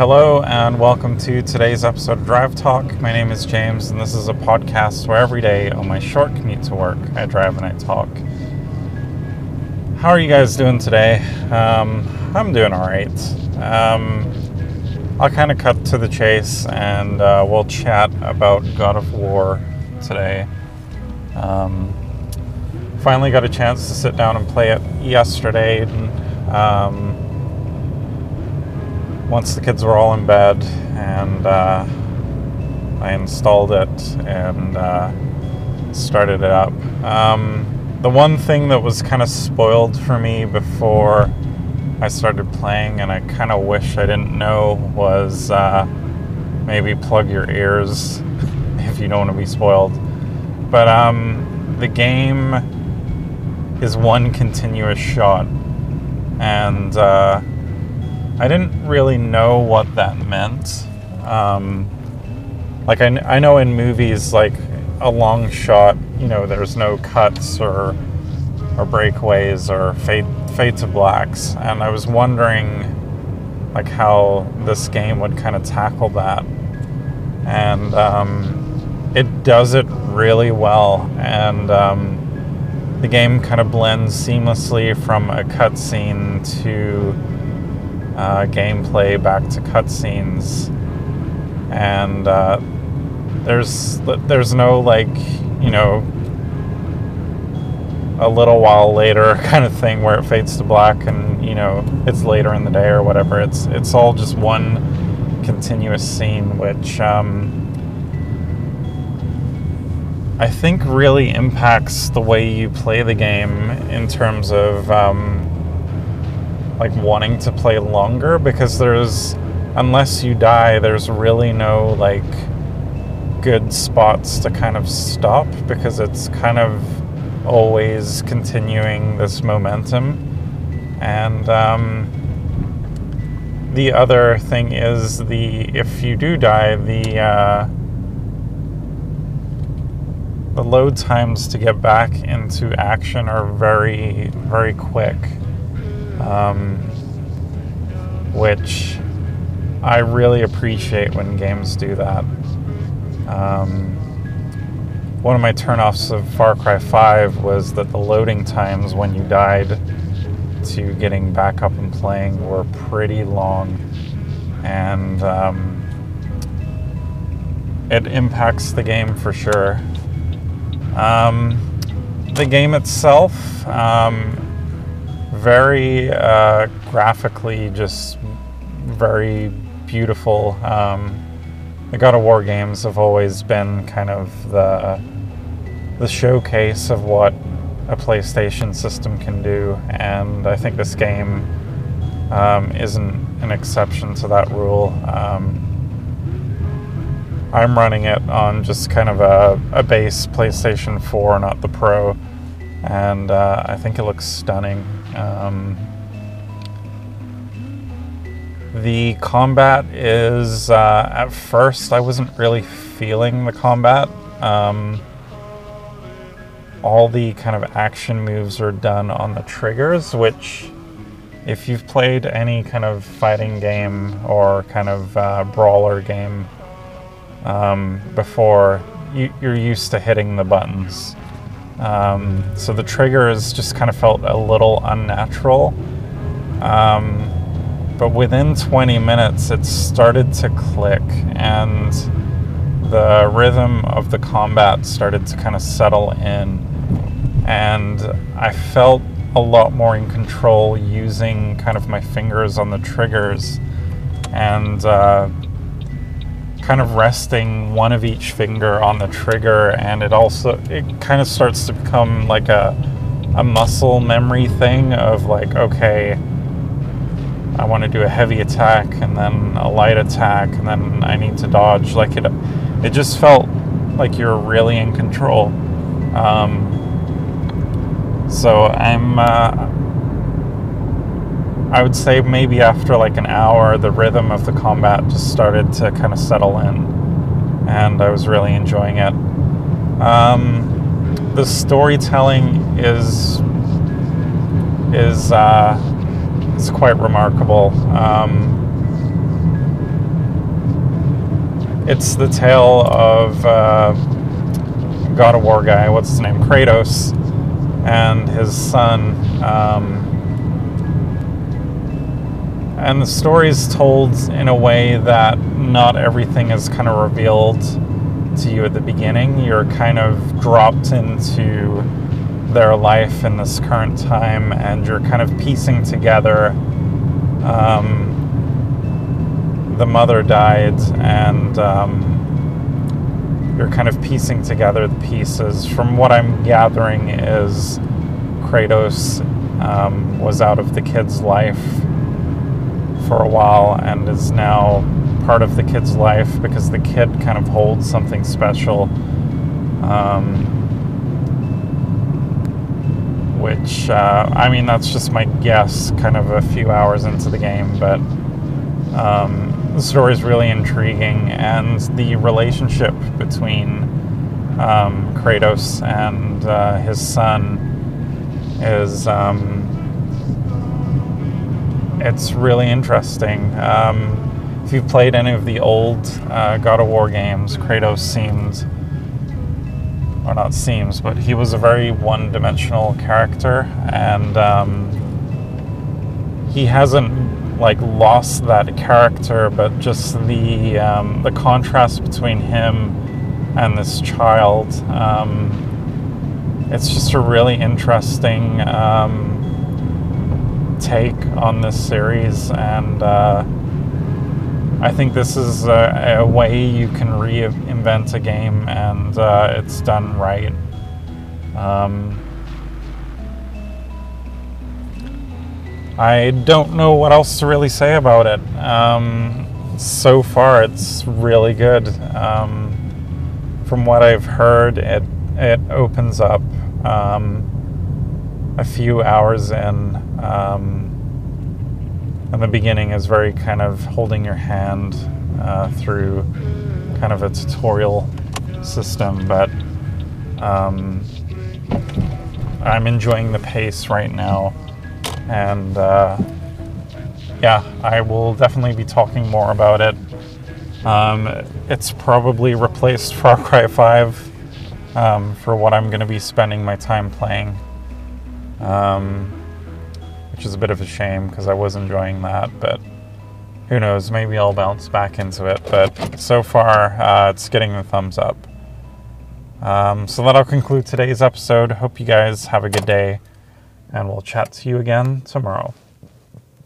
Hello, and welcome to today's episode of Drive Talk. My name is James, and this is a podcast where every day on my short commute to work, I drive and I talk. How are you guys doing today? Um, I'm doing all right. Um, I'll kind of cut to the chase and uh, we'll chat about God of War today. Um, finally got a chance to sit down and play it yesterday. And, um, once the kids were all in bed, and uh, I installed it and uh, started it up. Um, the one thing that was kind of spoiled for me before I started playing, and I kind of wish I didn't know, was uh, maybe plug your ears if you don't want to be spoiled. But um, the game is one continuous shot, and uh, I didn't really know what that meant. Um, like I, I know in movies, like a long shot, you know, there's no cuts or or breakaways or fade fade to blacks, and I was wondering like how this game would kind of tackle that, and um, it does it really well, and um, the game kind of blends seamlessly from a cutscene to uh, gameplay back to cutscenes, and uh, there's there's no like you know a little while later kind of thing where it fades to black and you know it's later in the day or whatever. It's it's all just one continuous scene, which um, I think really impacts the way you play the game in terms of. Um, like wanting to play longer because there's unless you die there's really no like good spots to kind of stop because it's kind of always continuing this momentum. And um, the other thing is the if you do die the uh, the load times to get back into action are very very quick um, which I really appreciate when games do that. Um, one of my turnoffs of Far Cry 5 was that the loading times when you died to getting back up and playing were pretty long, and um, it impacts the game for sure. Um, the game itself, um, very uh, graphically just very beautiful. Um, the God of War games have always been kind of the the showcase of what a PlayStation system can do, and I think this game um, isn't an exception to that rule. Um, I'm running it on just kind of a, a base PlayStation 4, not the Pro, and uh, I think it looks stunning. Um, the combat is, uh, at first, I wasn't really feeling the combat. Um, all the kind of action moves are done on the triggers, which, if you've played any kind of fighting game or kind of uh, brawler game um, before, you, are used to hitting the buttons. Um, so the triggers just kind of felt a little unnatural. Um, but within 20 minutes, it started to click, and the rhythm of the combat started to kind of settle in. And I felt a lot more in control using kind of my fingers on the triggers. And uh, kind of resting one of each finger on the trigger and it also it kind of starts to become like a a muscle memory thing of like okay I want to do a heavy attack and then a light attack and then I need to dodge. Like it it just felt like you're really in control. Um, so I'm uh, I would say maybe after like an hour, the rhythm of the combat just started to kind of settle in, and I was really enjoying it. Um, the storytelling is is uh, is quite remarkable. Um, it's the tale of uh, God of War guy, what's his name, Kratos, and his son. Um, and the story is told in a way that not everything is kind of revealed to you at the beginning. You're kind of dropped into their life in this current time, and you're kind of piecing together. Um, the mother died, and um, you're kind of piecing together the pieces. From what I'm gathering, is Kratos um, was out of the kid's life for a while and is now part of the kid's life because the kid kind of holds something special. Um, which, uh, I mean, that's just my guess, kind of a few hours into the game, but um, the story is really intriguing, and the relationship between um, Kratos and uh, his son is um, it's really interesting. Um, if you've played any of the old uh, God of War games, Kratos seemed, or not seems, but he was a very one-dimensional character, and um, he hasn't like lost that character, but just the um, the contrast between him and this child. Um, it's just a really interesting um, take on this series, and uh, I think this is a, a, way you can reinvent a game, and uh, it's done right. Um, I don't know what else to really say about it. Um, so far, it's really good. Um, from what I've heard, it it opens up um, a few hours in. Um, and the beginning is very kind of holding your hand uh, through kind of a tutorial system, but um, I'm enjoying the pace right now and uh, yeah, I will definitely be talking more about it. Um, it's probably replaced Far Cry 5 um, for what I'm going to be spending my time playing, um, which is a bit of a shame because I was enjoying that, but who knows, maybe I'll bounce back into it. But so far, uh, it's getting the thumbs up. Um, so that'll conclude today's episode. Hope you guys have a good day and we'll chat to you again tomorrow.